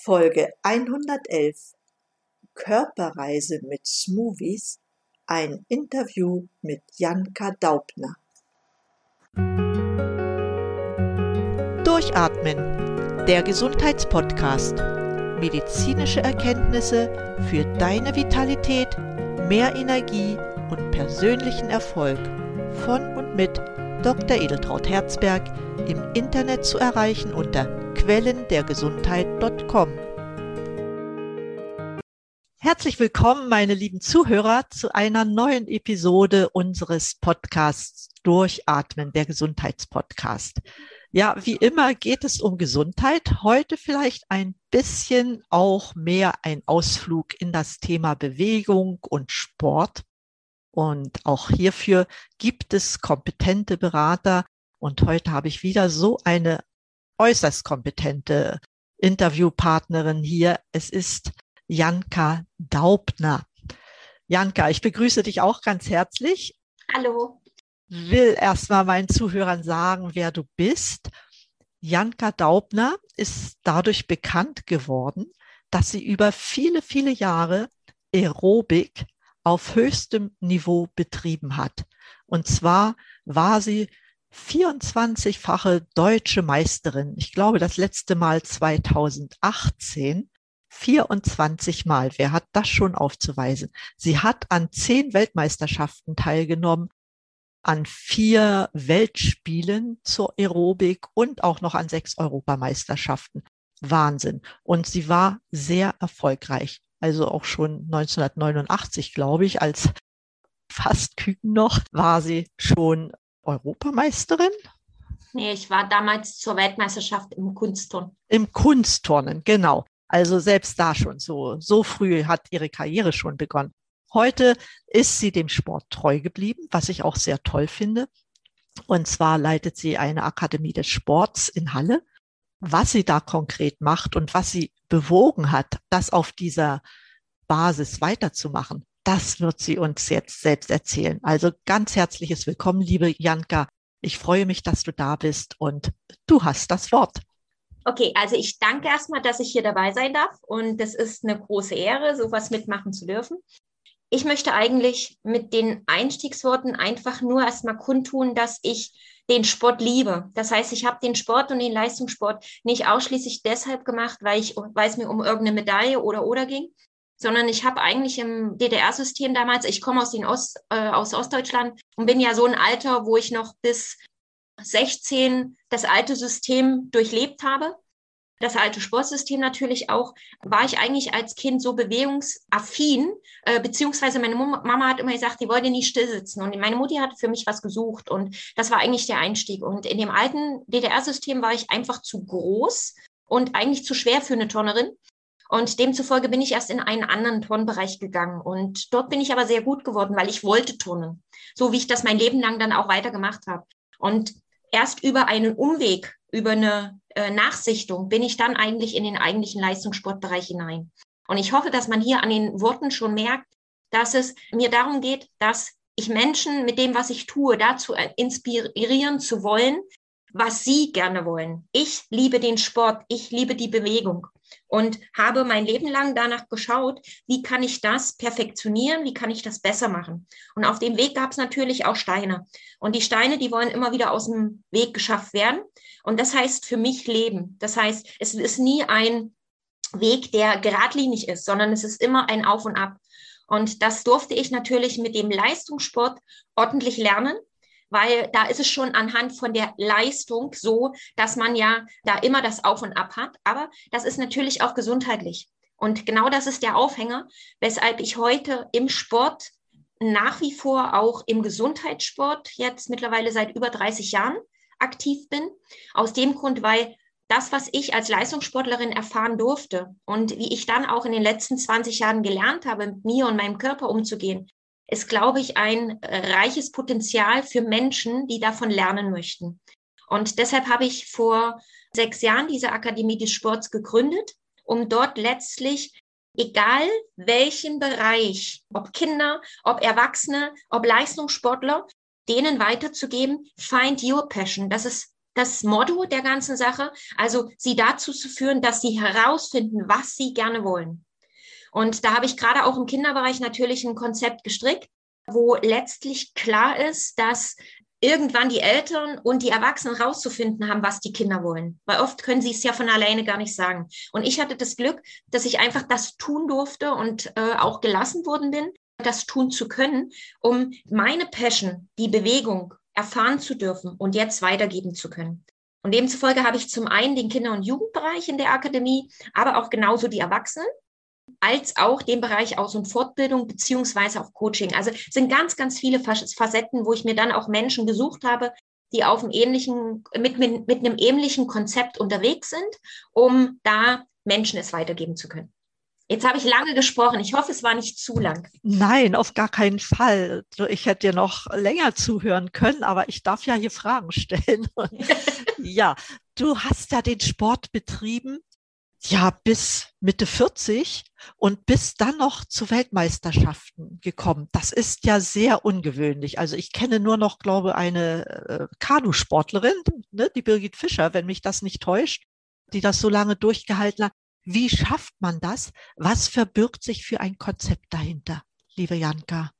Folge 111 Körperreise mit Smoothies, ein Interview mit Janka Daubner. Durchatmen, der Gesundheitspodcast. Medizinische Erkenntnisse für deine Vitalität, mehr Energie und persönlichen Erfolg von und mit Dr. Edeltraut Herzberg im Internet zu erreichen unter quellendergesundheit.com. Herzlich willkommen, meine lieben Zuhörer, zu einer neuen Episode unseres Podcasts Durchatmen, der Gesundheitspodcast. Ja, wie immer geht es um Gesundheit. Heute vielleicht ein bisschen auch mehr ein Ausflug in das Thema Bewegung und Sport. Und auch hierfür gibt es kompetente Berater. Und heute habe ich wieder so eine äußerst kompetente Interviewpartnerin hier. Es ist Janka Daubner. Janka, ich begrüße dich auch ganz herzlich. Hallo. Will erstmal meinen Zuhörern sagen, wer du bist. Janka Daubner ist dadurch bekannt geworden, dass sie über viele, viele Jahre Aerobik auf höchstem Niveau betrieben hat. Und zwar war sie 24-fache deutsche Meisterin. Ich glaube, das letzte Mal 2018. 24 Mal. Wer hat das schon aufzuweisen? Sie hat an zehn Weltmeisterschaften teilgenommen, an vier Weltspielen zur Aerobik und auch noch an sechs Europameisterschaften. Wahnsinn. Und sie war sehr erfolgreich also auch schon 1989, glaube ich, als fast Küken noch, war sie schon Europameisterin. Nee, ich war damals zur Weltmeisterschaft im Kunstturnen. Im Kunstturnen, genau. Also selbst da schon so, so früh hat ihre Karriere schon begonnen. Heute ist sie dem Sport treu geblieben, was ich auch sehr toll finde. Und zwar leitet sie eine Akademie des Sports in Halle. Was sie da konkret macht und was sie bewogen hat, das auf dieser Basis weiterzumachen, das wird sie uns jetzt selbst erzählen. Also ganz herzliches Willkommen, liebe Janka. Ich freue mich, dass du da bist und du hast das Wort. Okay, also ich danke erstmal, dass ich hier dabei sein darf und das ist eine große Ehre, sowas mitmachen zu dürfen. Ich möchte eigentlich mit den Einstiegsworten einfach nur erstmal kundtun, dass ich den Sport liebe. Das heißt, ich habe den Sport und den Leistungssport nicht ausschließlich deshalb gemacht, weil ich, weil es mir um irgendeine Medaille oder oder ging, sondern ich habe eigentlich im DDR-System damals, ich komme aus, den Ost, äh, aus Ostdeutschland und bin ja so ein Alter, wo ich noch bis 16 das alte System durchlebt habe das alte Sportsystem natürlich auch, war ich eigentlich als Kind so bewegungsaffin, äh, beziehungsweise meine Mama hat immer gesagt, die wollte nie still sitzen und meine Mutti hat für mich was gesucht und das war eigentlich der Einstieg. Und in dem alten DDR-System war ich einfach zu groß und eigentlich zu schwer für eine Turnerin. Und demzufolge bin ich erst in einen anderen Turnbereich gegangen. Und dort bin ich aber sehr gut geworden, weil ich wollte turnen. So wie ich das mein Leben lang dann auch weitergemacht habe. Und erst über einen Umweg über eine äh, Nachsichtung bin ich dann eigentlich in den eigentlichen Leistungssportbereich hinein. Und ich hoffe, dass man hier an den Worten schon merkt, dass es mir darum geht, dass ich Menschen mit dem, was ich tue, dazu äh, inspirieren zu wollen, was sie gerne wollen. Ich liebe den Sport, ich liebe die Bewegung und habe mein Leben lang danach geschaut, wie kann ich das perfektionieren, wie kann ich das besser machen. Und auf dem Weg gab es natürlich auch Steine. Und die Steine, die wollen immer wieder aus dem Weg geschafft werden. Und das heißt für mich Leben. Das heißt, es ist nie ein Weg, der geradlinig ist, sondern es ist immer ein Auf und Ab. Und das durfte ich natürlich mit dem Leistungssport ordentlich lernen weil da ist es schon anhand von der Leistung so, dass man ja da immer das Auf und Ab hat. Aber das ist natürlich auch gesundheitlich. Und genau das ist der Aufhänger, weshalb ich heute im Sport nach wie vor auch im Gesundheitssport jetzt mittlerweile seit über 30 Jahren aktiv bin. Aus dem Grund, weil das, was ich als Leistungssportlerin erfahren durfte und wie ich dann auch in den letzten 20 Jahren gelernt habe, mit mir und meinem Körper umzugehen, ist, glaube ich, ein äh, reiches Potenzial für Menschen, die davon lernen möchten. Und deshalb habe ich vor sechs Jahren diese Akademie des Sports gegründet, um dort letztlich, egal welchen Bereich, ob Kinder, ob Erwachsene, ob Leistungssportler, denen weiterzugeben, find your passion. Das ist das Motto der ganzen Sache. Also sie dazu zu führen, dass sie herausfinden, was sie gerne wollen. Und da habe ich gerade auch im Kinderbereich natürlich ein Konzept gestrickt, wo letztlich klar ist, dass irgendwann die Eltern und die Erwachsenen rauszufinden haben, was die Kinder wollen. Weil oft können sie es ja von alleine gar nicht sagen. Und ich hatte das Glück, dass ich einfach das tun durfte und äh, auch gelassen worden bin, das tun zu können, um meine Passion, die Bewegung erfahren zu dürfen und jetzt weitergeben zu können. Und demzufolge habe ich zum einen den Kinder- und Jugendbereich in der Akademie, aber auch genauso die Erwachsenen als auch den Bereich Aus- und Fortbildung beziehungsweise auch Coaching. Also es sind ganz, ganz viele Facetten, wo ich mir dann auch Menschen gesucht habe, die auf einem ähnlichen, mit, mit, mit einem ähnlichen Konzept unterwegs sind, um da Menschen es weitergeben zu können. Jetzt habe ich lange gesprochen. Ich hoffe, es war nicht zu lang. Nein, auf gar keinen Fall. Ich hätte dir noch länger zuhören können, aber ich darf ja hier Fragen stellen. ja, du hast ja den Sport betrieben ja, bis Mitte 40 und bist dann noch zu Weltmeisterschaften gekommen. Das ist ja sehr ungewöhnlich. Also ich kenne nur noch, glaube eine äh, Kanusportlerin, ne, die Birgit Fischer, wenn mich das nicht täuscht, die das so lange durchgehalten hat. Wie schafft man das? Was verbirgt sich für ein Konzept dahinter, liebe Janka?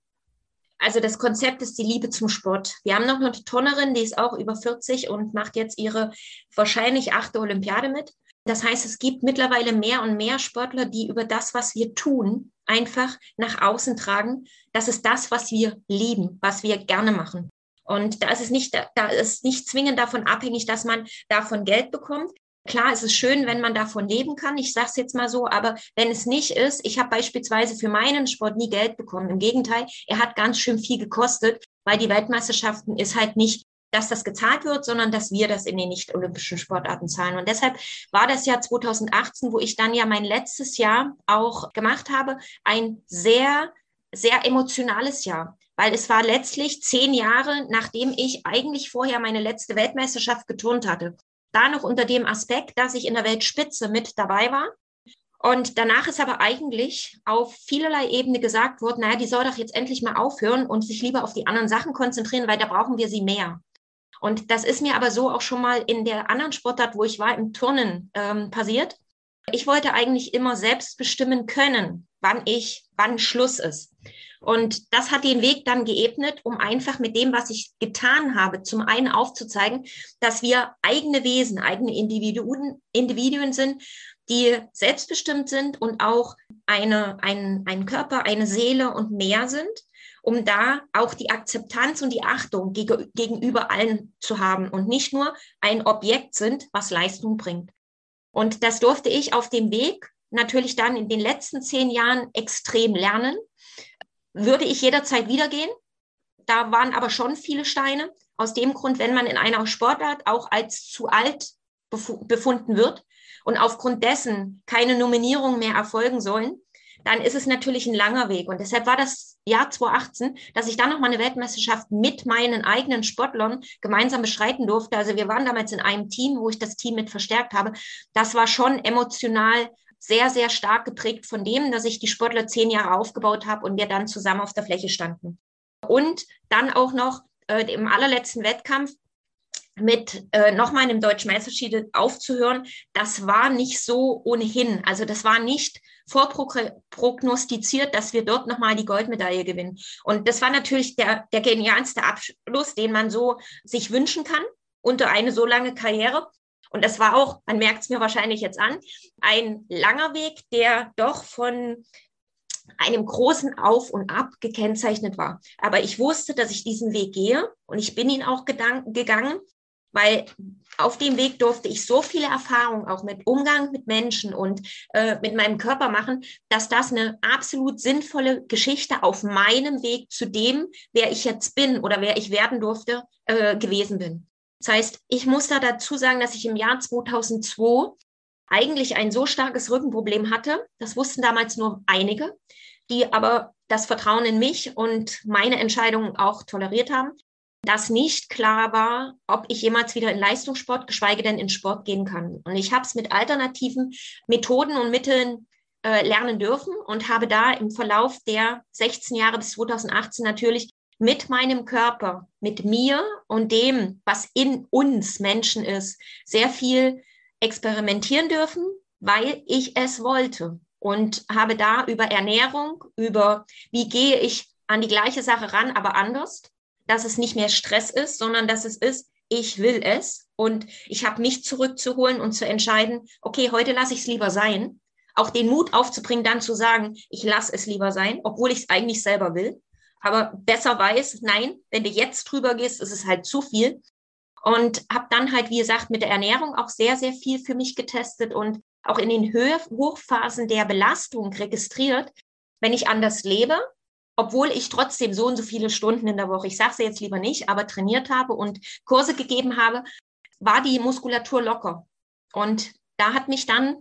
Also das Konzept ist die Liebe zum Sport. Wir haben noch eine Turnerin, die ist auch über 40 und macht jetzt ihre wahrscheinlich achte Olympiade mit. Das heißt, es gibt mittlerweile mehr und mehr Sportler, die über das, was wir tun, einfach nach außen tragen. Das ist das, was wir lieben, was wir gerne machen. Und da ist es nicht, da ist nicht zwingend davon abhängig, dass man davon Geld bekommt. Klar, es ist schön, wenn man davon leben kann. Ich sage es jetzt mal so, aber wenn es nicht ist, ich habe beispielsweise für meinen Sport nie Geld bekommen. Im Gegenteil, er hat ganz schön viel gekostet, weil die Weltmeisterschaften ist halt nicht dass das gezahlt wird, sondern dass wir das in den nicht-olympischen Sportarten zahlen. Und deshalb war das Jahr 2018, wo ich dann ja mein letztes Jahr auch gemacht habe, ein sehr, sehr emotionales Jahr. Weil es war letztlich zehn Jahre, nachdem ich eigentlich vorher meine letzte Weltmeisterschaft geturnt hatte. Da noch unter dem Aspekt, dass ich in der Weltspitze mit dabei war. Und danach ist aber eigentlich auf vielerlei Ebene gesagt worden, naja, die soll doch jetzt endlich mal aufhören und sich lieber auf die anderen Sachen konzentrieren, weil da brauchen wir sie mehr. Und das ist mir aber so auch schon mal in der anderen Sportart, wo ich war, im Turnen ähm, passiert. Ich wollte eigentlich immer selbst bestimmen können, wann ich, wann Schluss ist. Und das hat den Weg dann geebnet, um einfach mit dem, was ich getan habe, zum einen aufzuzeigen, dass wir eigene Wesen, eigene Individuen, Individuen sind, die selbstbestimmt sind und auch eine, ein, ein Körper, eine Seele und mehr sind um da auch die Akzeptanz und die Achtung geg gegenüber allen zu haben und nicht nur ein Objekt sind, was Leistung bringt. Und das durfte ich auf dem Weg natürlich dann in den letzten zehn Jahren extrem lernen. Würde ich jederzeit wieder gehen? Da waren aber schon viele Steine. Aus dem Grund, wenn man in einer Sportart auch als zu alt befunden wird und aufgrund dessen keine Nominierungen mehr erfolgen sollen, dann ist es natürlich ein langer Weg. Und deshalb war das Jahr 2018, dass ich dann noch mal eine Weltmeisterschaft mit meinen eigenen Sportlern gemeinsam beschreiten durfte. Also wir waren damals in einem Team, wo ich das Team mit verstärkt habe. Das war schon emotional sehr, sehr stark geprägt von dem, dass ich die Sportler zehn Jahre aufgebaut habe und wir dann zusammen auf der Fläche standen. Und dann auch noch äh, im allerletzten Wettkampf mit äh, nochmal einem deutschen Meisterschied aufzuhören, das war nicht so ohnehin. Also das war nicht vorprognostiziert, dass wir dort nochmal die Goldmedaille gewinnen. Und das war natürlich der, der genialste Abschluss, den man so sich wünschen kann unter eine so lange Karriere. Und das war auch, man merkt es mir wahrscheinlich jetzt an, ein langer Weg, der doch von einem großen Auf und Ab gekennzeichnet war. Aber ich wusste, dass ich diesen Weg gehe und ich bin ihn auch gegangen weil auf dem Weg durfte ich so viele Erfahrungen auch mit Umgang mit Menschen und äh, mit meinem Körper machen, dass das eine absolut sinnvolle Geschichte auf meinem Weg zu dem, wer ich jetzt bin oder wer ich werden durfte, äh, gewesen bin. Das heißt, ich muss da dazu sagen, dass ich im Jahr 2002 eigentlich ein so starkes Rückenproblem hatte. Das wussten damals nur einige, die aber das Vertrauen in mich und meine Entscheidungen auch toleriert haben dass nicht klar war, ob ich jemals wieder in Leistungssport, geschweige denn in Sport gehen kann. Und ich habe es mit alternativen Methoden und Mitteln äh, lernen dürfen und habe da im Verlauf der 16 Jahre bis 2018 natürlich mit meinem Körper, mit mir und dem, was in uns Menschen ist, sehr viel experimentieren dürfen, weil ich es wollte und habe da über Ernährung, über wie gehe ich an die gleiche Sache ran, aber anders, dass es nicht mehr Stress ist, sondern dass es ist, ich will es und ich habe mich zurückzuholen und zu entscheiden, okay, heute lasse ich es lieber sein. Auch den Mut aufzubringen, dann zu sagen, ich lasse es lieber sein, obwohl ich es eigentlich selber will. Aber besser weiß, nein, wenn du jetzt drüber gehst, ist es halt zu viel. Und habe dann halt, wie gesagt, mit der Ernährung auch sehr, sehr viel für mich getestet und auch in den Höhe, Hochphasen der Belastung registriert, wenn ich anders lebe, obwohl ich trotzdem so und so viele Stunden in der Woche, ich sage es jetzt lieber nicht, aber trainiert habe und Kurse gegeben habe, war die Muskulatur locker. Und da hat mich dann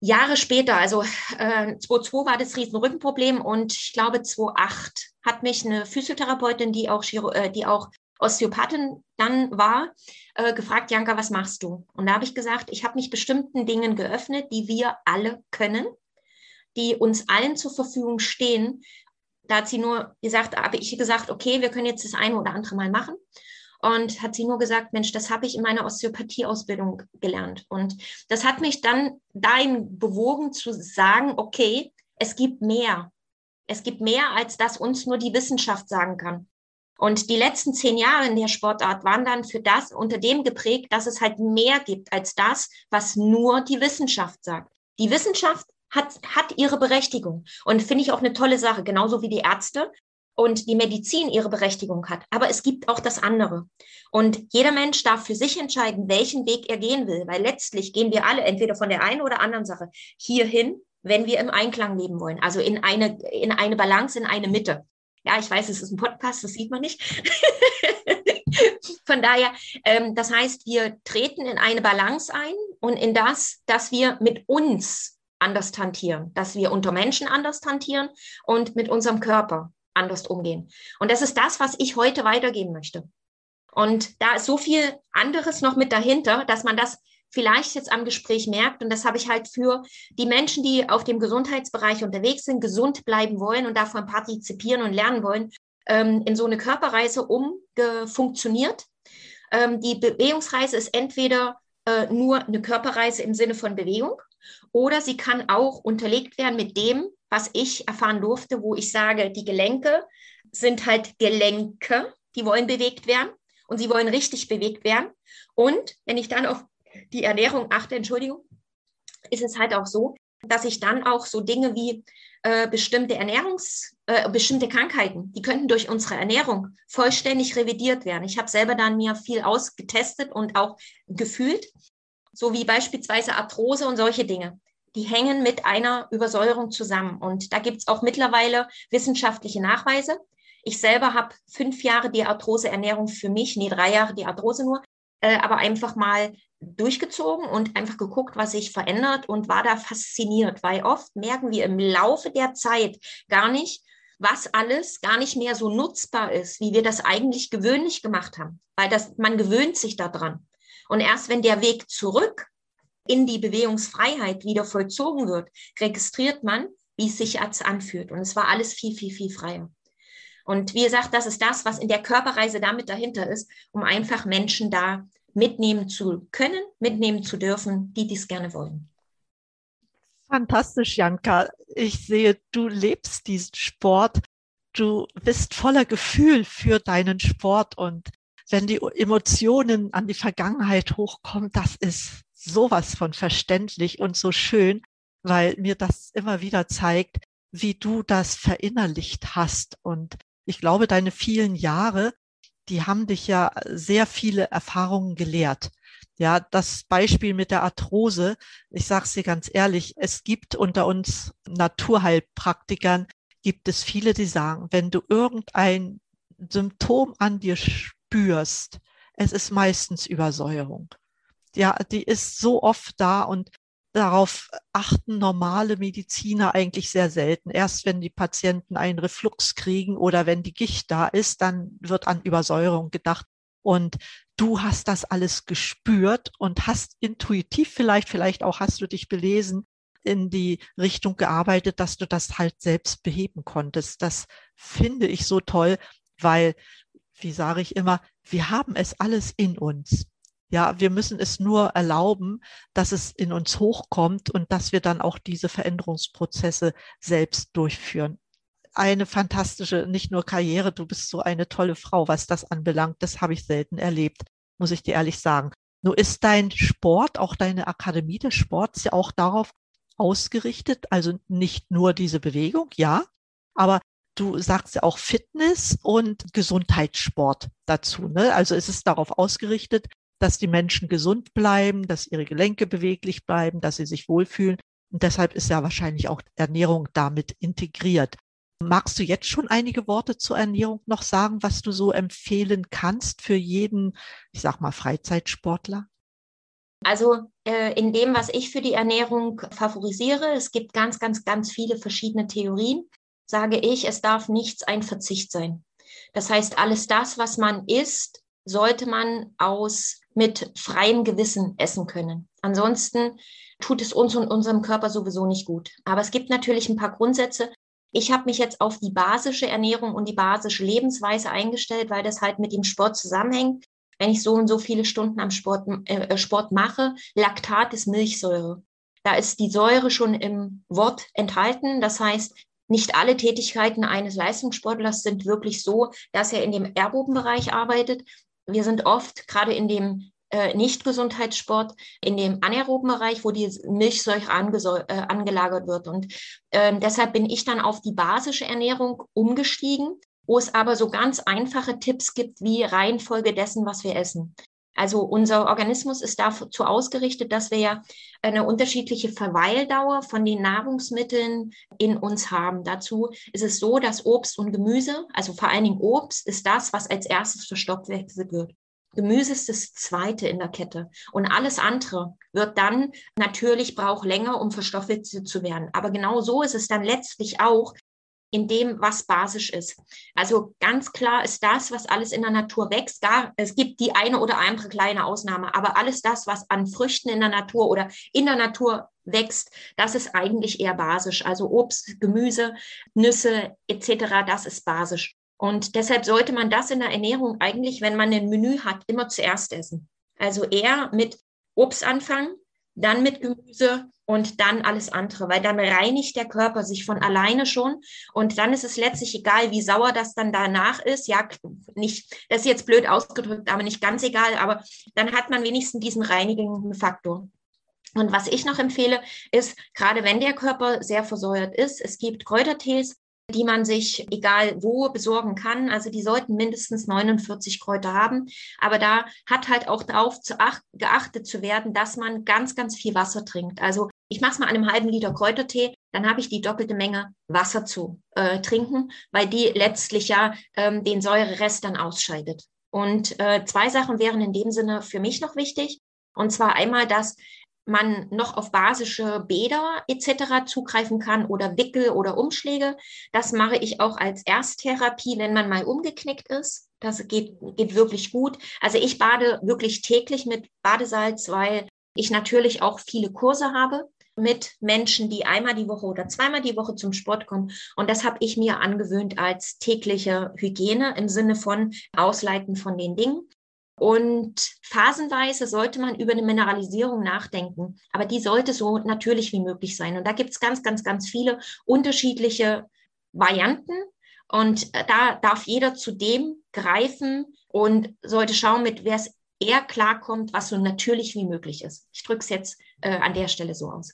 Jahre später, also äh, 2002 war das Riesenrückenproblem und ich glaube 2008 hat mich eine Physiotherapeutin, die auch, Chiro, äh, die auch Osteopathin dann war, äh, gefragt, Janka, was machst du? Und da habe ich gesagt, ich habe mich bestimmten Dingen geöffnet, die wir alle können, die uns allen zur Verfügung stehen, da hat sie nur gesagt, habe ich gesagt, okay, wir können jetzt das eine oder andere mal machen. Und hat sie nur gesagt, Mensch, das habe ich in meiner Osteopathie-Ausbildung gelernt. Und das hat mich dann dahin bewogen zu sagen, okay, es gibt mehr. Es gibt mehr, als das uns nur die Wissenschaft sagen kann. Und die letzten zehn Jahre in der Sportart waren dann für das unter dem geprägt, dass es halt mehr gibt als das, was nur die Wissenschaft sagt. Die Wissenschaft hat, hat ihre Berechtigung und finde ich auch eine tolle Sache, genauso wie die Ärzte und die Medizin ihre Berechtigung hat. Aber es gibt auch das andere. Und jeder Mensch darf für sich entscheiden, welchen Weg er gehen will, weil letztlich gehen wir alle entweder von der einen oder anderen Sache hierhin, wenn wir im Einklang leben wollen, also in eine, in eine Balance, in eine Mitte. Ja, ich weiß, es ist ein Podcast, das sieht man nicht. Von daher, ähm, das heißt, wir treten in eine Balance ein und in das, dass wir mit uns anders tantieren, dass wir unter Menschen anders tantieren und mit unserem Körper anders umgehen. Und das ist das, was ich heute weitergeben möchte. Und da ist so viel anderes noch mit dahinter, dass man das vielleicht jetzt am Gespräch merkt. Und das habe ich halt für die Menschen, die auf dem Gesundheitsbereich unterwegs sind, gesund bleiben wollen und davon partizipieren und lernen wollen, ähm, in so eine Körperreise umgefunktioniert. Ähm, die Bewegungsreise ist entweder äh, nur eine Körperreise im Sinne von Bewegung oder sie kann auch unterlegt werden mit dem, was ich erfahren durfte, wo ich sage, die Gelenke sind halt Gelenke, die wollen bewegt werden und sie wollen richtig bewegt werden. Und wenn ich dann auf die Ernährung achte, Entschuldigung, ist es halt auch so, dass ich dann auch so Dinge wie äh, bestimmte Ernährungs, äh, bestimmte Krankheiten, die könnten durch unsere Ernährung vollständig revidiert werden. Ich habe selber dann mir viel ausgetestet und auch gefühlt so wie beispielsweise Arthrose und solche Dinge. Die hängen mit einer Übersäuerung zusammen. Und da gibt es auch mittlerweile wissenschaftliche Nachweise. Ich selber habe fünf Jahre die Arthrose-Ernährung für mich, nee, drei Jahre die Arthrose nur, äh, aber einfach mal durchgezogen und einfach geguckt, was sich verändert und war da fasziniert, weil oft merken wir im Laufe der Zeit gar nicht, was alles gar nicht mehr so nutzbar ist, wie wir das eigentlich gewöhnlich gemacht haben, weil das, man gewöhnt sich daran. Und erst wenn der Weg zurück in die Bewegungsfreiheit wieder vollzogen wird, registriert man, wie es sich jetzt anfühlt. Und es war alles viel, viel, viel freier. Und wie gesagt, das ist das, was in der Körperreise damit dahinter ist, um einfach Menschen da mitnehmen zu können, mitnehmen zu dürfen, die dies gerne wollen. Fantastisch, Janka. Ich sehe, du lebst diesen Sport. Du bist voller Gefühl für deinen Sport und wenn die Emotionen an die Vergangenheit hochkommen, das ist sowas von verständlich und so schön, weil mir das immer wieder zeigt, wie du das verinnerlicht hast. Und ich glaube, deine vielen Jahre, die haben dich ja sehr viele Erfahrungen gelehrt. Ja, das Beispiel mit der Arthrose, ich sage es dir ganz ehrlich, es gibt unter uns Naturheilpraktikern, gibt es viele, die sagen, wenn du irgendein Symptom an dir spürst, es ist meistens Übersäuerung. Ja, die ist so oft da und darauf achten normale Mediziner eigentlich sehr selten. Erst wenn die Patienten einen Reflux kriegen oder wenn die Gicht da ist, dann wird an Übersäuerung gedacht. Und du hast das alles gespürt und hast intuitiv vielleicht, vielleicht auch hast du dich belesen, in die Richtung gearbeitet, dass du das halt selbst beheben konntest. Das finde ich so toll, weil, wie sage ich immer, wir haben es alles in uns. Ja, wir müssen es nur erlauben, dass es in uns hochkommt und dass wir dann auch diese Veränderungsprozesse selbst durchführen. Eine fantastische, nicht nur Karriere, du bist so eine tolle Frau, was das anbelangt. Das habe ich selten erlebt, muss ich dir ehrlich sagen. Nur ist dein Sport, auch deine Akademie des Sports ja auch darauf ausgerichtet, also nicht nur diese Bewegung, ja, aber du sagst ja auch Fitness und Gesundheitssport dazu. Ne? Also es ist darauf ausgerichtet, dass die Menschen gesund bleiben, dass ihre Gelenke beweglich bleiben, dass sie sich wohlfühlen. Und deshalb ist ja wahrscheinlich auch Ernährung damit integriert. Magst du jetzt schon einige Worte zur Ernährung noch sagen, was du so empfehlen kannst für jeden, ich sag mal, Freizeitsportler? Also äh, in dem, was ich für die Ernährung favorisiere, es gibt ganz, ganz, ganz viele verschiedene Theorien, sage ich, es darf nichts ein Verzicht sein. Das heißt, alles das, was man isst, sollte man aus mit freiem Gewissen essen können. Ansonsten tut es uns und unserem Körper sowieso nicht gut. Aber es gibt natürlich ein paar Grundsätze. Ich habe mich jetzt auf die basische Ernährung und die basische Lebensweise eingestellt, weil das halt mit dem Sport zusammenhängt. Wenn ich so und so viele Stunden am Sport, äh, Sport mache, Laktat ist Milchsäure. Da ist die Säure schon im Wort enthalten. Das heißt, nicht alle Tätigkeiten eines Leistungssportlers sind wirklich so, dass er in dem aeroben Bereich arbeitet, wir sind oft gerade in dem äh, Nicht-Gesundheitssport, in dem anaeroben Bereich, wo die Milchsäure äh, angelagert wird. Und äh, deshalb bin ich dann auf die basische Ernährung umgestiegen, wo es aber so ganz einfache Tipps gibt, wie Reihenfolge dessen, was wir essen. Also unser Organismus ist dazu ausgerichtet, dass wir ja eine unterschiedliche Verweildauer von den Nahrungsmitteln in uns haben. Dazu ist es so, dass Obst und Gemüse, also vor allen Dingen Obst, ist das, was als erstes verstoffwechselt wird. Gemüse ist das zweite in der Kette. Und alles andere wird dann natürlich braucht länger, um verstoffwechselt zu werden. Aber genau so ist es dann letztlich auch in dem, was basisch ist. Also ganz klar ist das, was alles in der Natur wächst. Gar, es gibt die eine oder andere kleine Ausnahme, aber alles das, was an Früchten in der Natur oder in der Natur wächst, das ist eigentlich eher basisch. Also Obst, Gemüse, Nüsse etc., das ist basisch. Und deshalb sollte man das in der Ernährung eigentlich, wenn man ein Menü hat, immer zuerst essen. Also eher mit Obst anfangen, dann mit Gemüse und dann alles andere, weil dann reinigt der Körper sich von alleine schon und dann ist es letztlich egal, wie sauer das dann danach ist. Ja, nicht, das ist jetzt blöd ausgedrückt, aber nicht ganz egal, aber dann hat man wenigstens diesen reinigenden Faktor. Und was ich noch empfehle, ist, gerade wenn der Körper sehr versäuert ist, es gibt Kräutertees, die man sich egal wo besorgen kann. Also die sollten mindestens 49 Kräuter haben. Aber da hat halt auch darauf geachtet zu werden, dass man ganz, ganz viel Wasser trinkt. Also ich mache es mal an einem halben Liter Kräutertee, dann habe ich die doppelte Menge Wasser zu äh, trinken, weil die letztlich ja ähm, den Säurerest dann ausscheidet. Und äh, zwei Sachen wären in dem Sinne für mich noch wichtig. Und zwar einmal, dass man noch auf basische Bäder etc. zugreifen kann oder Wickel oder Umschläge. Das mache ich auch als Ersttherapie, wenn man mal umgeknickt ist. Das geht, geht wirklich gut. Also ich bade wirklich täglich mit Badesalz, weil ich natürlich auch viele Kurse habe mit Menschen, die einmal die Woche oder zweimal die Woche zum Sport kommen. Und das habe ich mir angewöhnt als tägliche Hygiene im Sinne von Ausleiten von den Dingen. Und phasenweise sollte man über eine Mineralisierung nachdenken, aber die sollte so natürlich wie möglich sein. Und da gibt es ganz, ganz, ganz viele unterschiedliche Varianten. Und da darf jeder zu dem greifen und sollte schauen, mit wer es eher klarkommt, was so natürlich wie möglich ist. Ich drücke es jetzt äh, an der Stelle so aus.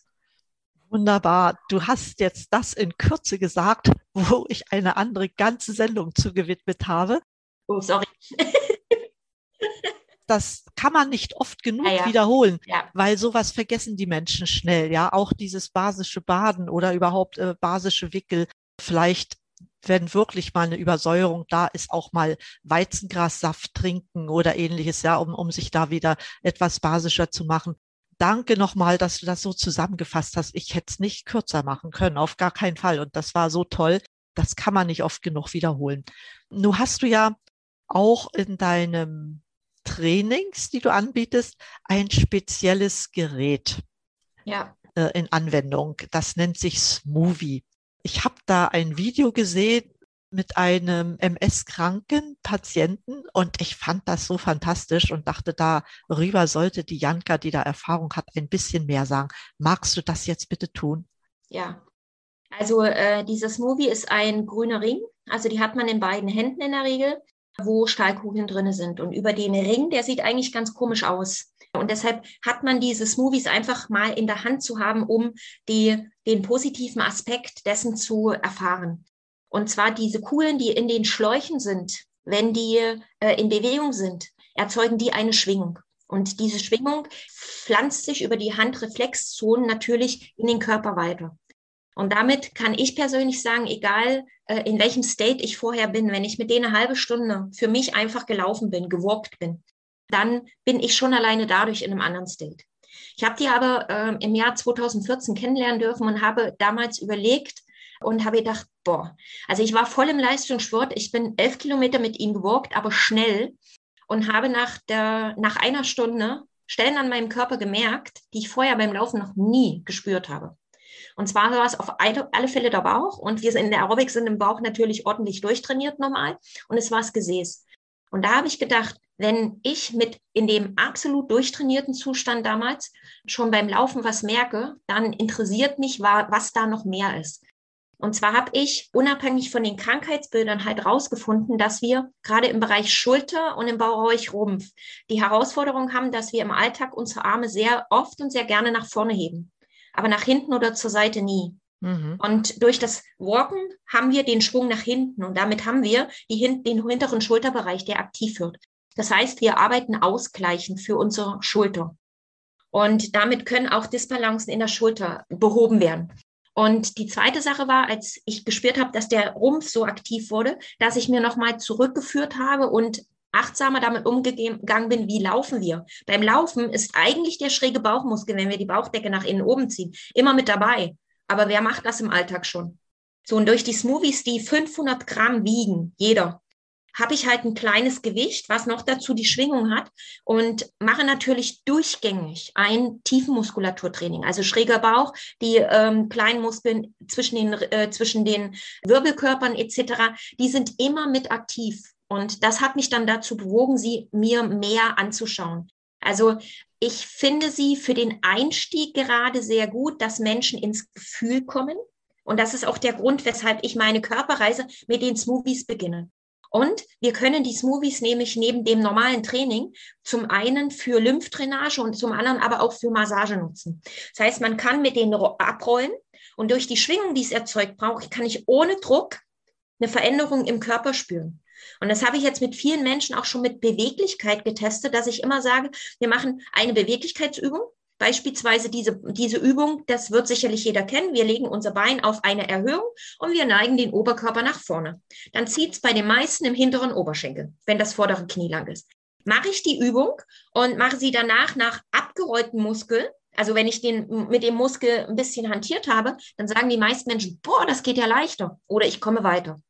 Wunderbar. Du hast jetzt das in Kürze gesagt, wo ich eine andere ganze Sendung zugewidmet habe. Oh, sorry. das kann man nicht oft genug ja, ja. wiederholen, ja. weil sowas vergessen die Menschen schnell. Ja, auch dieses basische Baden oder überhaupt äh, basische Wickel. Vielleicht, wenn wirklich mal eine Übersäuerung da ist, auch mal Weizengrassaft trinken oder ähnliches, ja, um, um sich da wieder etwas basischer zu machen danke nochmal, dass du das so zusammengefasst hast. Ich hätte es nicht kürzer machen können, auf gar keinen Fall. Und das war so toll. Das kann man nicht oft genug wiederholen. Nun hast du ja auch in deinem Trainings, die du anbietest, ein spezielles Gerät ja. äh, in Anwendung. Das nennt sich Smoothie. Ich habe da ein Video gesehen, mit einem MS-kranken Patienten und ich fand das so fantastisch und dachte, darüber sollte die Janka, die da Erfahrung hat, ein bisschen mehr sagen. Magst du das jetzt bitte tun? Ja, also äh, dieses Movie ist ein grüner Ring. Also die hat man in beiden Händen in der Regel, wo Stahlkugeln drin sind. Und über den Ring, der sieht eigentlich ganz komisch aus. Und deshalb hat man diese Smoothies einfach mal in der Hand zu haben, um die, den positiven Aspekt dessen zu erfahren. Und zwar diese Kugeln, die in den Schläuchen sind, wenn die äh, in Bewegung sind, erzeugen die eine Schwingung. Und diese Schwingung pflanzt sich über die Handreflexzonen natürlich in den Körper weiter. Und damit kann ich persönlich sagen, egal äh, in welchem State ich vorher bin, wenn ich mit denen eine halbe Stunde für mich einfach gelaufen bin, gewalkt bin, dann bin ich schon alleine dadurch in einem anderen State. Ich habe die aber äh, im Jahr 2014 kennenlernen dürfen und habe damals überlegt und habe gedacht, boah, also ich war voll im Leistungssport. Ich bin elf Kilometer mit ihnen gewalkt, aber schnell und habe nach, der, nach einer Stunde Stellen an meinem Körper gemerkt, die ich vorher beim Laufen noch nie gespürt habe. Und zwar war es auf alle Fälle der Bauch und wir sind in der Aerobic sind im Bauch natürlich ordentlich durchtrainiert normal und es war das Gesäß. Und da habe ich gedacht, wenn ich mit in dem absolut durchtrainierten Zustand damals schon beim Laufen was merke, dann interessiert mich, was da noch mehr ist. Und zwar habe ich unabhängig von den Krankheitsbildern halt rausgefunden, dass wir gerade im Bereich Schulter und im Bauch Rumpf die Herausforderung haben, dass wir im Alltag unsere Arme sehr oft und sehr gerne nach vorne heben aber nach hinten oder zur Seite nie. Mhm. Und durch das Walken haben wir den Schwung nach hinten und damit haben wir die, den hinteren Schulterbereich, der aktiv wird. Das heißt, wir arbeiten ausgleichend für unsere Schulter. Und damit können auch Disbalancen in der Schulter behoben werden. Und die zweite Sache war, als ich gespürt habe, dass der Rumpf so aktiv wurde, dass ich mir nochmal zurückgeführt habe und achtsamer damit umgegangen bin, wie laufen wir. Beim Laufen ist eigentlich der schräge Bauchmuskel, wenn wir die Bauchdecke nach innen oben ziehen, immer mit dabei. Aber wer macht das im Alltag schon? So, und durch die Smoothies, die 500 Gramm wiegen, jeder, habe ich halt ein kleines Gewicht, was noch dazu die Schwingung hat und mache natürlich durchgängig ein Tiefenmuskulaturtraining, also schräger Bauch, die ähm, kleinen Muskeln zwischen den, äh, zwischen den Wirbelkörpern etc., die sind immer mit aktiv. Und das hat mich dann dazu bewogen, sie mir mehr anzuschauen. Also ich finde sie für den Einstieg gerade sehr gut, dass Menschen ins Gefühl kommen. Und das ist auch der Grund, weshalb ich meine Körperreise mit den Smoothies beginne. Und wir können die Smoothies nämlich neben dem normalen Training zum einen für Lymphdrainage und zum anderen aber auch für Massage nutzen. Das heißt, man kann mit denen abrollen und durch die Schwingung, die es erzeugt braucht, kann ich ohne Druck eine Veränderung im Körper spüren. Und das habe ich jetzt mit vielen Menschen auch schon mit Beweglichkeit getestet, dass ich immer sage, wir machen eine Beweglichkeitsübung. Beispielsweise diese, diese Übung, das wird sicherlich jeder kennen. Wir legen unser Bein auf eine Erhöhung und wir neigen den Oberkörper nach vorne. Dann zieht es bei den meisten im hinteren Oberschenkel, wenn das vordere Knie lang ist. Mache ich die Übung und mache sie danach nach abgerollten Muskel, also wenn ich den mit dem Muskel ein bisschen hantiert habe, dann sagen die meisten Menschen, boah, das geht ja leichter oder ich komme weiter.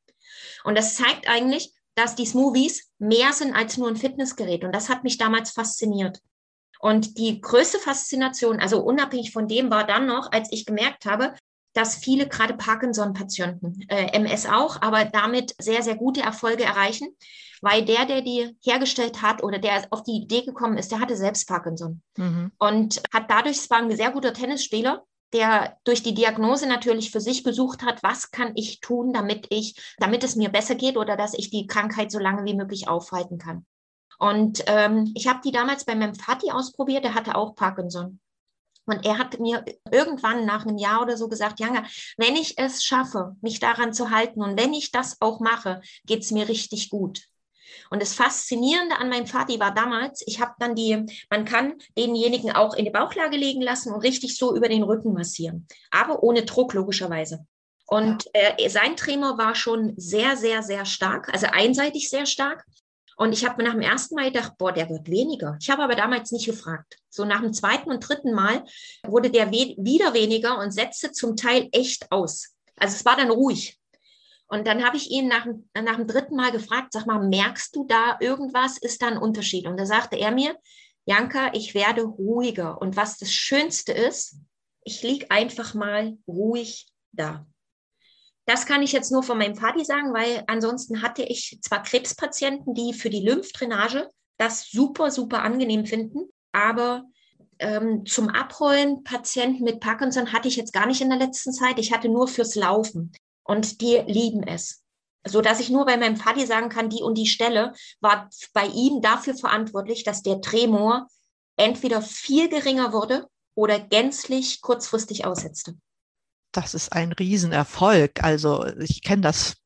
Und das zeigt eigentlich, dass die Smoothies mehr sind als nur ein Fitnessgerät. Und das hat mich damals fasziniert. Und die größte Faszination, also unabhängig von dem, war dann noch, als ich gemerkt habe, dass viele gerade Parkinson-Patienten, äh, MS auch, aber damit sehr, sehr gute Erfolge erreichen, weil der, der die hergestellt hat oder der auf die Idee gekommen ist, der hatte selbst Parkinson mhm. und hat dadurch, es war ein sehr guter Tennisspieler, der durch die Diagnose natürlich für sich gesucht hat, was kann ich tun, damit ich, damit es mir besser geht oder dass ich die Krankheit so lange wie möglich aufhalten kann. Und ähm, ich habe die damals bei meinem Vati ausprobiert, der hatte auch Parkinson. Und er hat mir irgendwann nach einem Jahr oder so gesagt, Janga, wenn ich es schaffe, mich daran zu halten und wenn ich das auch mache, geht es mir richtig gut. Und das Faszinierende an meinem Vati war damals, ich habe dann die, man kann denjenigen auch in die Bauchlage legen lassen und richtig so über den Rücken massieren, aber ohne Druck logischerweise. Und äh, sein Tremor war schon sehr, sehr, sehr stark, also einseitig sehr stark. Und ich habe mir nach dem ersten Mal gedacht, boah, der wird weniger. Ich habe aber damals nicht gefragt. So nach dem zweiten und dritten Mal wurde der we wieder weniger und setzte zum Teil echt aus. Also es war dann ruhig. Und dann habe ich ihn nach, nach dem dritten Mal gefragt, sag mal, merkst du da irgendwas? Ist da ein Unterschied? Und da sagte er mir, Janka, ich werde ruhiger. Und was das Schönste ist, ich liege einfach mal ruhig da. Das kann ich jetzt nur von meinem Vati sagen, weil ansonsten hatte ich zwar Krebspatienten, die für die Lymphdrainage das super, super angenehm finden, aber ähm, zum Abrollen Patienten mit Parkinson hatte ich jetzt gar nicht in der letzten Zeit. Ich hatte nur fürs Laufen und die lieben es. So dass ich nur bei meinem Vati sagen kann, die und die Stelle war bei ihm dafür verantwortlich, dass der Tremor entweder viel geringer wurde oder gänzlich kurzfristig aussetzte. Das ist ein Riesenerfolg. Also ich kenne das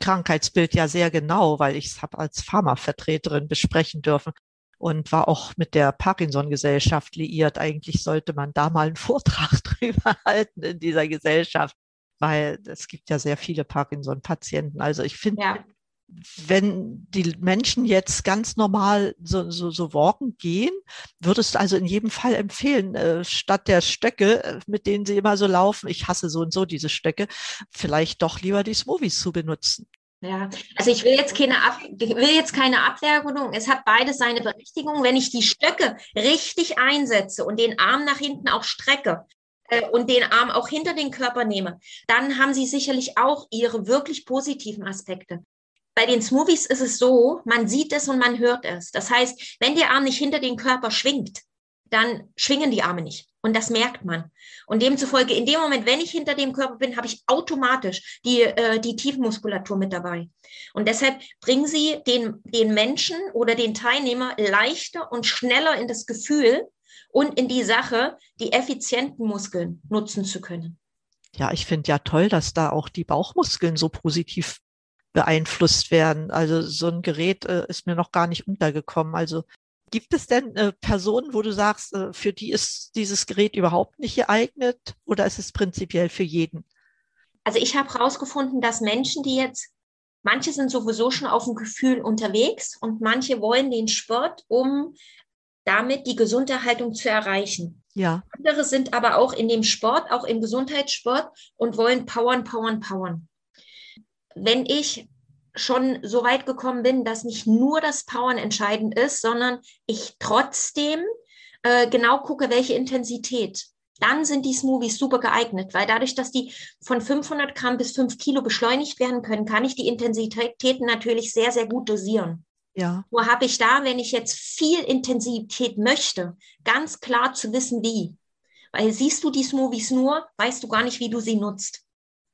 Krankheitsbild ja sehr genau, weil ich es habe als Pharmavertreterin besprechen dürfen und war auch mit der Parkinson-Gesellschaft liiert. Eigentlich sollte man da mal einen Vortrag drüber halten in dieser Gesellschaft, weil es gibt ja sehr viele Parkinson-Patienten. Also ich finde, ja wenn die Menschen jetzt ganz normal so, so, so walken gehen, würdest du also in jedem Fall empfehlen, äh, statt der Stöcke, äh, mit denen sie immer so laufen, ich hasse so und so diese Stöcke, vielleicht doch lieber die Smoothies zu benutzen. Ja, also ich will jetzt keine, Ab will jetzt keine Abwertung. Es hat beides seine Berechtigung. Wenn ich die Stöcke richtig einsetze und den Arm nach hinten auch strecke, und den Arm auch hinter den Körper nehme, dann haben sie sicherlich auch ihre wirklich positiven Aspekte. Bei den Smoothies ist es so, man sieht es und man hört es. Das heißt, wenn der Arm nicht hinter den Körper schwingt, dann schwingen die Arme nicht. Und das merkt man. Und demzufolge, in dem Moment, wenn ich hinter dem Körper bin, habe ich automatisch die, äh, die Tiefmuskulatur mit dabei. Und deshalb bringen Sie den, den Menschen oder den Teilnehmer leichter und schneller in das Gefühl und in die Sache, die effizienten Muskeln nutzen zu können. Ja, ich finde ja toll, dass da auch die Bauchmuskeln so positiv beeinflusst werden. Also so ein Gerät äh, ist mir noch gar nicht untergekommen. Also gibt es denn äh, Personen, wo du sagst, äh, für die ist dieses Gerät überhaupt nicht geeignet oder ist es prinzipiell für jeden? Also ich habe herausgefunden, dass Menschen, die jetzt, manche sind sowieso schon auf dem Gefühl unterwegs und manche wollen den Sport, um damit die Gesunderhaltung zu erreichen. Ja. Andere sind aber auch in dem Sport, auch im Gesundheitssport und wollen powern, powern, powern wenn ich schon so weit gekommen bin, dass nicht nur das Powern entscheidend ist, sondern ich trotzdem äh, genau gucke, welche Intensität. Dann sind die Smoothies super geeignet, weil dadurch, dass die von 500 Gramm bis 5 Kilo beschleunigt werden können, kann ich die Intensitäten natürlich sehr, sehr gut dosieren. Ja. Nur habe ich da, wenn ich jetzt viel Intensität möchte, ganz klar zu wissen, wie. Weil siehst du die Smoothies nur, weißt du gar nicht, wie du sie nutzt.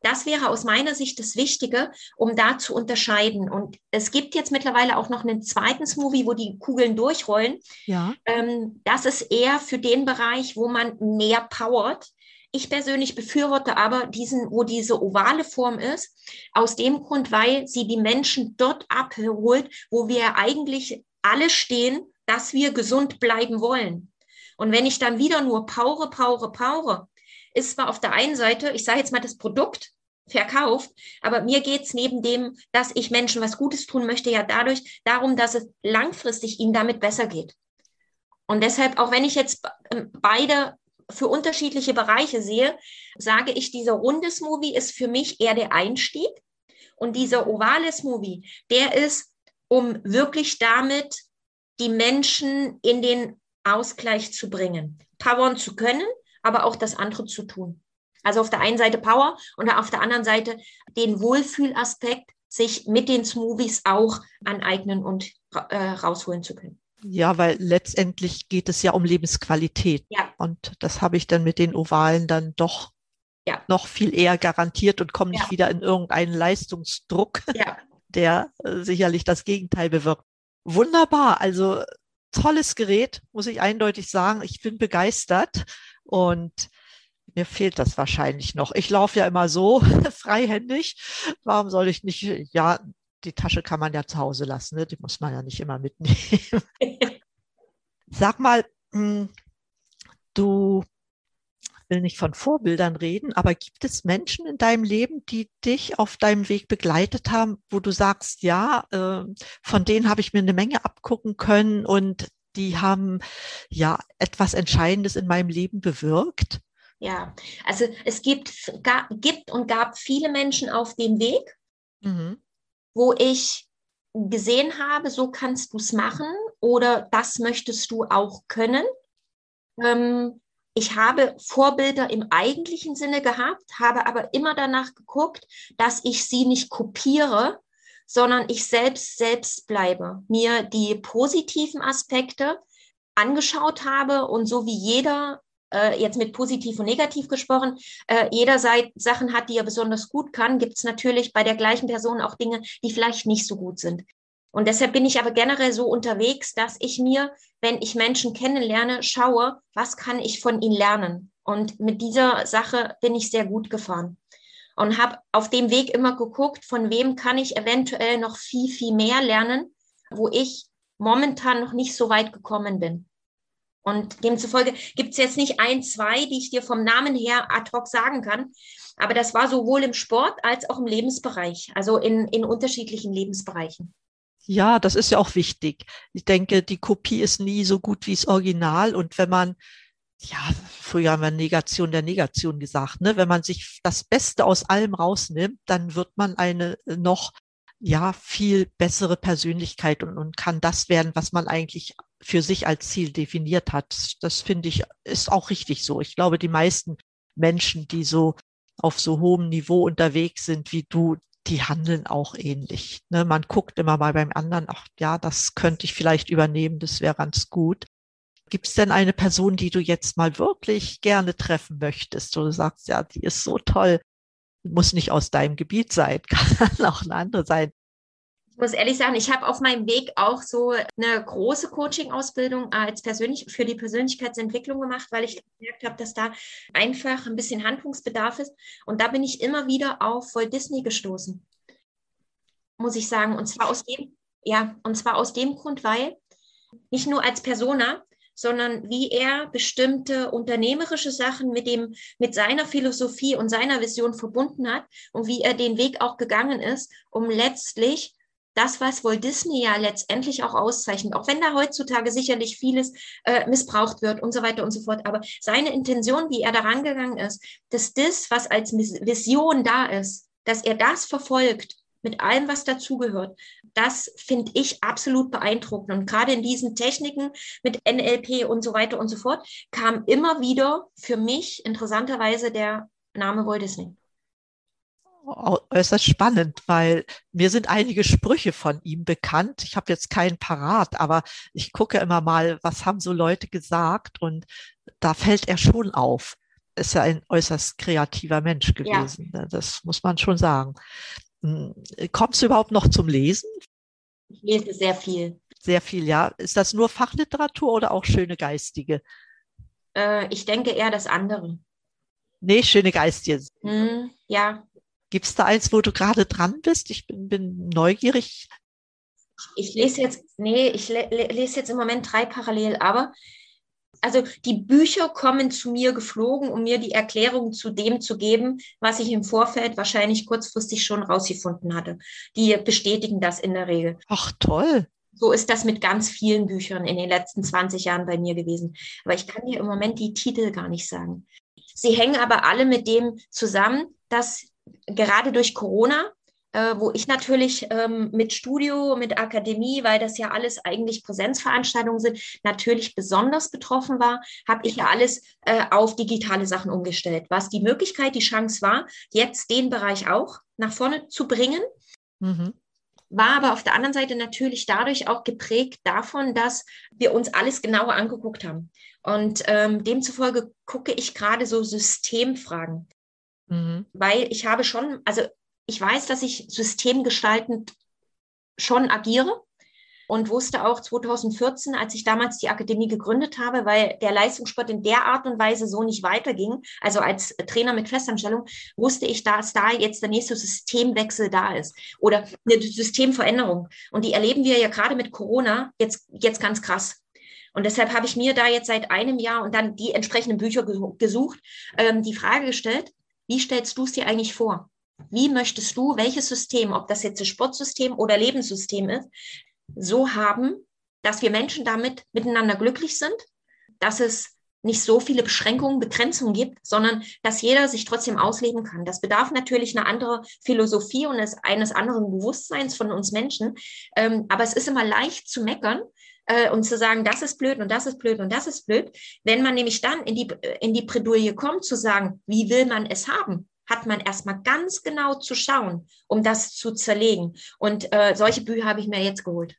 Das wäre aus meiner Sicht das Wichtige, um da zu unterscheiden. Und es gibt jetzt mittlerweile auch noch einen zweiten Smoothie, wo die Kugeln durchrollen. Ja. Ähm, das ist eher für den Bereich, wo man mehr powert. Ich persönlich befürworte aber diesen, wo diese ovale Form ist, aus dem Grund, weil sie die Menschen dort abholt, wo wir eigentlich alle stehen, dass wir gesund bleiben wollen. Und wenn ich dann wieder nur paure, paure, paure, ist zwar auf der einen Seite, ich sage jetzt mal das Produkt, verkauft, aber mir geht es neben dem, dass ich Menschen was Gutes tun möchte, ja dadurch darum, dass es langfristig ihnen damit besser geht. Und deshalb, auch wenn ich jetzt ähm, beide für unterschiedliche Bereiche sehe, sage ich, dieser runde Smoothie ist für mich eher der Einstieg. Und dieser ovale Smoothie, der ist, um wirklich damit die Menschen in den Ausgleich zu bringen, powern zu können, aber auch das andere zu tun. Also auf der einen Seite Power und auf der anderen Seite den Wohlfühlaspekt, sich mit den Smoothies auch aneignen und äh, rausholen zu können. Ja, weil letztendlich geht es ja um Lebensqualität. Ja. Und das habe ich dann mit den Ovalen dann doch ja. noch viel eher garantiert und komme nicht ja. wieder in irgendeinen Leistungsdruck, ja. der äh, sicherlich das Gegenteil bewirkt. Wunderbar. Also tolles Gerät, muss ich eindeutig sagen. Ich bin begeistert. Und mir fehlt das wahrscheinlich noch. Ich laufe ja immer so freihändig. Warum soll ich nicht, ja, die Tasche kann man ja zu Hause lassen, ne? die muss man ja nicht immer mitnehmen. Sag mal, hm, du will nicht von Vorbildern reden, aber gibt es Menschen in deinem Leben, die dich auf deinem Weg begleitet haben, wo du sagst, ja, äh, von denen habe ich mir eine Menge abgucken können und die haben ja etwas Entscheidendes in meinem Leben bewirkt? Ja, also es gibt, gab, gibt und gab viele Menschen auf dem Weg, Mhm. Wo ich gesehen habe, so kannst du es machen oder das möchtest du auch können. Ähm, ich habe Vorbilder im eigentlichen Sinne gehabt, habe aber immer danach geguckt, dass ich sie nicht kopiere, sondern ich selbst selbst bleibe, mir die positiven Aspekte angeschaut habe und so wie jeder äh, jetzt mit positiv und negativ gesprochen, äh, jeder Seite Sachen hat, die er besonders gut kann, gibt es natürlich bei der gleichen Person auch Dinge, die vielleicht nicht so gut sind. Und deshalb bin ich aber generell so unterwegs, dass ich mir, wenn ich Menschen kennenlerne, schaue, was kann ich von ihnen lernen. Und mit dieser Sache bin ich sehr gut gefahren und habe auf dem Weg immer geguckt, von wem kann ich eventuell noch viel, viel mehr lernen, wo ich momentan noch nicht so weit gekommen bin. Und demzufolge gibt es jetzt nicht ein, zwei, die ich dir vom Namen her ad hoc sagen kann. Aber das war sowohl im Sport als auch im Lebensbereich, also in, in unterschiedlichen Lebensbereichen. Ja, das ist ja auch wichtig. Ich denke, die Kopie ist nie so gut wie das Original. Und wenn man, ja, früher haben wir Negation der Negation gesagt, ne? wenn man sich das Beste aus allem rausnimmt, dann wird man eine noch ja viel bessere Persönlichkeit und, und kann das werden, was man eigentlich für sich als Ziel definiert hat. Das finde ich ist auch richtig so. Ich glaube, die meisten Menschen, die so auf so hohem Niveau unterwegs sind wie du, die handeln auch ähnlich. Ne? Man guckt immer mal beim anderen, ach ja, das könnte ich vielleicht übernehmen, das wäre ganz gut. Gibt es denn eine Person, die du jetzt mal wirklich gerne treffen möchtest? Du sagst, ja, die ist so toll, muss nicht aus deinem Gebiet sein, kann auch eine andere sein. Muss ehrlich sagen, ich habe auf meinem Weg auch so eine große Coaching-Ausbildung als persönlich für die Persönlichkeitsentwicklung gemacht, weil ich gemerkt habe, dass da einfach ein bisschen Handlungsbedarf ist. Und da bin ich immer wieder auf Walt Disney gestoßen, muss ich sagen. Und zwar aus dem, ja, und zwar aus dem Grund, weil nicht nur als Persona, sondern wie er bestimmte unternehmerische Sachen mit dem, mit seiner Philosophie und seiner Vision verbunden hat und wie er den Weg auch gegangen ist, um letztlich das, was Walt Disney ja letztendlich auch auszeichnet, auch wenn da heutzutage sicherlich vieles äh, missbraucht wird und so weiter und so fort, aber seine Intention, wie er daran gegangen ist, dass das, was als Vision da ist, dass er das verfolgt mit allem, was dazugehört. Das finde ich absolut beeindruckend. Und gerade in diesen Techniken mit NLP und so weiter und so fort kam immer wieder für mich interessanterweise der Name Walt Disney äußerst spannend, weil mir sind einige Sprüche von ihm bekannt. Ich habe jetzt keinen parat, aber ich gucke immer mal, was haben so Leute gesagt und da fällt er schon auf. Ist ja ein äußerst kreativer Mensch gewesen. Ja. Das muss man schon sagen. Hm, kommst du überhaupt noch zum Lesen? Ich lese sehr viel. Sehr viel, ja. Ist das nur Fachliteratur oder auch schöne geistige? Äh, ich denke eher das andere. Nee, schöne geistige. Hm, ja. Gibt es da eins, wo du gerade dran bist? Ich bin, bin neugierig. Ich lese jetzt, nee, ich le lese jetzt im Moment drei parallel, aber also die Bücher kommen zu mir geflogen, um mir die Erklärung zu dem zu geben, was ich im Vorfeld wahrscheinlich kurzfristig schon rausgefunden hatte. Die bestätigen das in der Regel. Ach, toll. So ist das mit ganz vielen Büchern in den letzten 20 Jahren bei mir gewesen. Aber ich kann dir im Moment die Titel gar nicht sagen. Sie hängen aber alle mit dem zusammen, dass gerade durch Corona äh, wo ich natürlich ähm, mit Studio, mit Akademie, weil das ja alles eigentlich Präsenzveranstaltungen sind, natürlich besonders betroffen war, habe ich ja alles äh, auf digitale Sachen umgestellt. Was die Möglichkeit, die Chance war, jetzt den Bereich auch nach vorne zu bringen. Mhm war aber auf der anderen Seite natürlich dadurch auch geprägt davon, dass wir uns alles genauer angeguckt haben. Und ähm, demzufolge gucke ich gerade so Systemfragen. Mhm. Weil ich habe schon, also ich weiß, dass ich systemgestaltend schon agiere und wusste auch 2014, als ich damals die Akademie gegründet habe, weil der Leistungssport in der Art und Weise so nicht weiterging, also als Trainer mit Festanstellung, wusste ich, dass da jetzt der nächste Systemwechsel da ist oder eine Systemveränderung. Und die erleben wir ja gerade mit Corona jetzt, jetzt ganz krass. Und deshalb habe ich mir da jetzt seit einem Jahr und dann die entsprechenden Bücher gesucht, ähm, die Frage gestellt, wie stellst du es dir eigentlich vor? Wie möchtest du welches System, ob das jetzt ein Sportsystem oder Lebenssystem ist, so haben, dass wir Menschen damit miteinander glücklich sind, dass es nicht so viele Beschränkungen, Begrenzungen gibt, sondern dass jeder sich trotzdem ausleben kann. Das bedarf natürlich einer anderen Philosophie und eines anderen Bewusstseins von uns Menschen. Ähm, aber es ist immer leicht zu meckern, äh, und zu sagen, das ist blöd und das ist blöd und das ist blöd. Wenn man nämlich dann in die, in die Bredouille kommt, zu sagen, wie will man es haben, hat man erstmal ganz genau zu schauen, um das zu zerlegen. Und äh, solche Bücher habe ich mir jetzt geholt.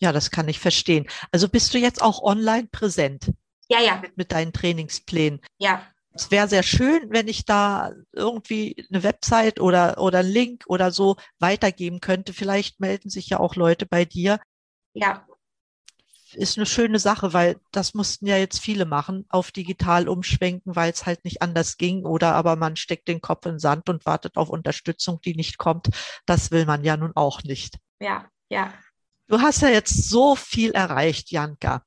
Ja, das kann ich verstehen. Also bist du jetzt auch online präsent? Ja, ja. Mit, mit deinen Trainingsplänen? Ja. Es wäre sehr schön, wenn ich da irgendwie eine Website oder, oder einen Link oder so weitergeben könnte. Vielleicht melden sich ja auch Leute bei dir. Ja. Ist eine schöne Sache, weil das mussten ja jetzt viele machen, auf digital umschwenken, weil es halt nicht anders ging. Oder aber man steckt den Kopf in den Sand und wartet auf Unterstützung, die nicht kommt. Das will man ja nun auch nicht. Ja, ja. Du hast ja jetzt so viel erreicht, Janka.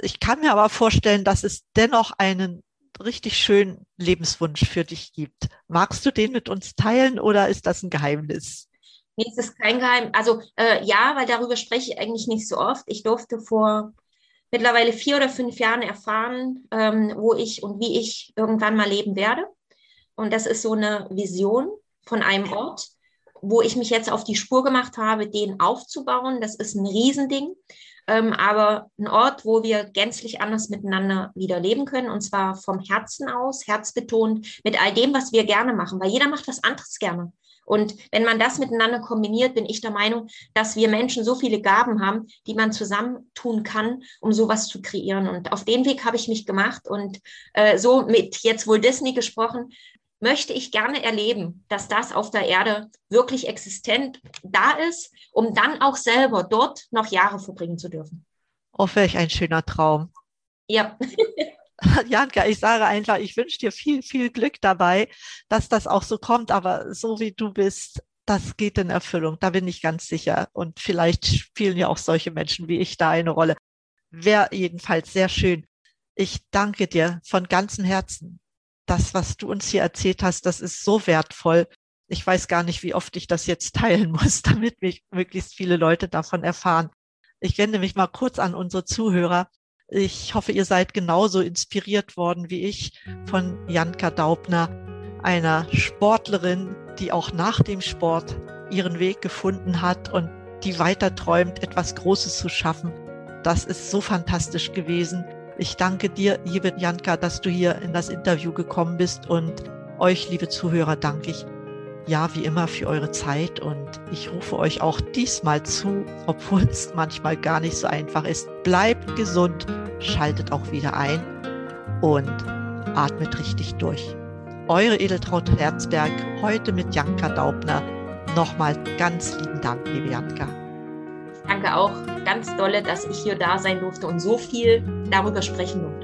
Ich kann mir aber vorstellen, dass es dennoch einen richtig schönen Lebenswunsch für dich gibt. Magst du den mit uns teilen oder ist das ein Geheimnis? Nee, es ist kein Geheimnis. Also äh, ja, weil darüber spreche ich eigentlich nicht so oft. Ich durfte vor mittlerweile vier oder fünf Jahren erfahren, ähm, wo ich und wie ich irgendwann mal leben werde. Und das ist so eine Vision von einem Ort, wo ich mich jetzt auf die Spur gemacht habe, den aufzubauen. Das ist ein Riesending ähm, aber ein Ort, wo wir gänzlich anders miteinander wieder leben können und zwar vom Herzen aus, herzbetont, mit all dem, was wir gerne machen, weil jeder macht was anderes gerne. Und wenn man das miteinander kombiniert, bin ich der Meinung, dass wir Menschen so viele Gaben haben, die man zusammentun kann, um sowas zu kreieren. Und auf den Weg habe ich mich gemacht und äh, so mit jetzt wohl Disney gesprochen, möchte ich gerne erleben, dass das auf der Erde wirklich existent da ist, um dann auch selber dort noch Jahre verbringen zu dürfen. Oh, welch ein schöner Traum. Ja. Janka, ich sage einfach, ich wünsche dir viel, viel Glück dabei, dass das auch so kommt. Aber so wie du bist, das geht in Erfüllung. Da bin ich ganz sicher. Und vielleicht spielen ja auch solche Menschen wie ich da eine Rolle. Wäre jedenfalls sehr schön. Ich danke dir von ganzem Herzen das, was du uns hier erzählt hast, das ist so wertvoll. Ich weiß gar nicht, wie oft ich das jetzt teilen muss, damit mich möglichst viele Leute davon erfahren. Ich wende mich mal kurz an unsere Zuhörer. Ich hoffe, ihr seid genauso inspiriert worden wie ich von Janka Daubner, einer Sportlerin, die auch nach dem Sport ihren Weg gefunden hat und die weiter träumt, etwas Großes zu schaffen. Das ist so fantastisch gewesen. Ich danke dir, liebe Janka, dass du hier in das Interview gekommen bist und euch, liebe Zuhörer, danke ich ja wie immer für eure Zeit und ich rufe euch auch diesmal zu, obwohl es manchmal gar nicht so einfach ist. Bleibt gesund, schaltet auch wieder ein und atmet richtig durch. Eure Edeltraut Herzberg, heute mit Janka Daubner. Nochmal ganz lieben Dank, liebe Janka danke auch ganz dolle, dass ich hier da sein durfte und so viel darüber sprechen durfte.